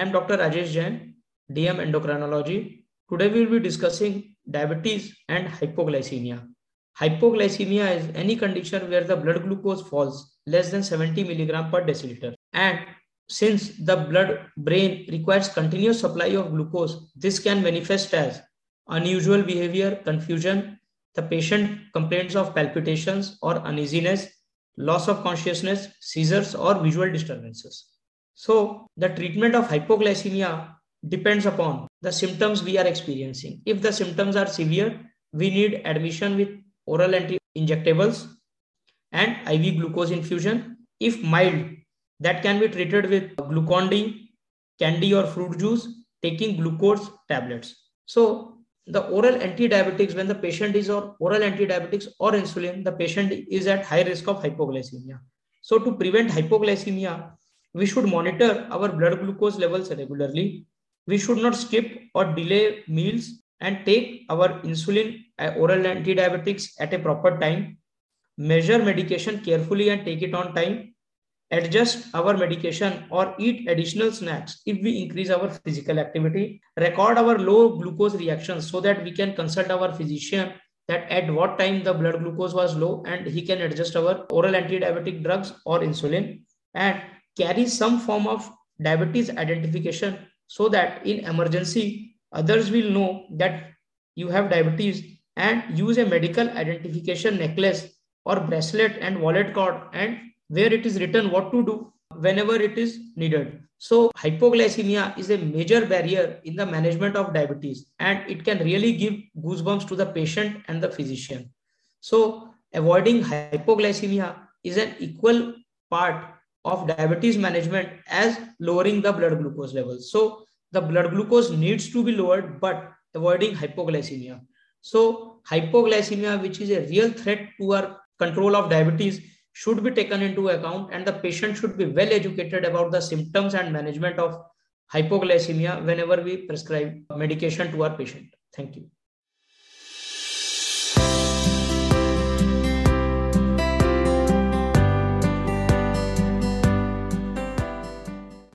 I am Dr. Rajesh Jain, DM Endocrinology. Today we will be discussing diabetes and hypoglycemia. Hypoglycemia is any condition where the blood glucose falls less than 70 milligram per deciliter. And since the blood brain requires continuous supply of glucose, this can manifest as unusual behavior, confusion. The patient complains of palpitations or uneasiness, loss of consciousness, seizures, or visual disturbances. So the treatment of hypoglycemia depends upon the symptoms we are experiencing. If the symptoms are severe, we need admission with oral anti-injectables and IV glucose infusion. If mild, that can be treated with glucon-D, candy or fruit juice, taking glucose tablets. So the oral anti-diabetics, when the patient is on oral anti-diabetics or insulin, the patient is at high risk of hypoglycemia. So to prevent hypoglycemia, we should monitor our blood glucose levels regularly. We should not skip or delay meals and take our insulin uh, oral antidiabetics at a proper time. Measure medication carefully and take it on time. Adjust our medication or eat additional snacks if we increase our physical activity. Record our low glucose reactions so that we can consult our physician that at what time the blood glucose was low and he can adjust our oral antidiabetic drugs or insulin. And carry some form of diabetes identification so that in emergency others will know that you have diabetes and use a medical identification necklace or bracelet and wallet card and where it is written what to do whenever it is needed. So hypoglycemia is a major barrier in the management of diabetes and it can really give goosebumps to the patient and the physician. So avoiding hypoglycemia is an equal part of diabetes management as lowering the blood glucose levels. So the blood glucose needs to be lowered, but avoiding hypoglycemia. So hypoglycemia, which is a real threat to our control of diabetes, should be taken into account and the patient should be well educated about the symptoms and management of hypoglycemia whenever we prescribe medication to our patient. Thank you.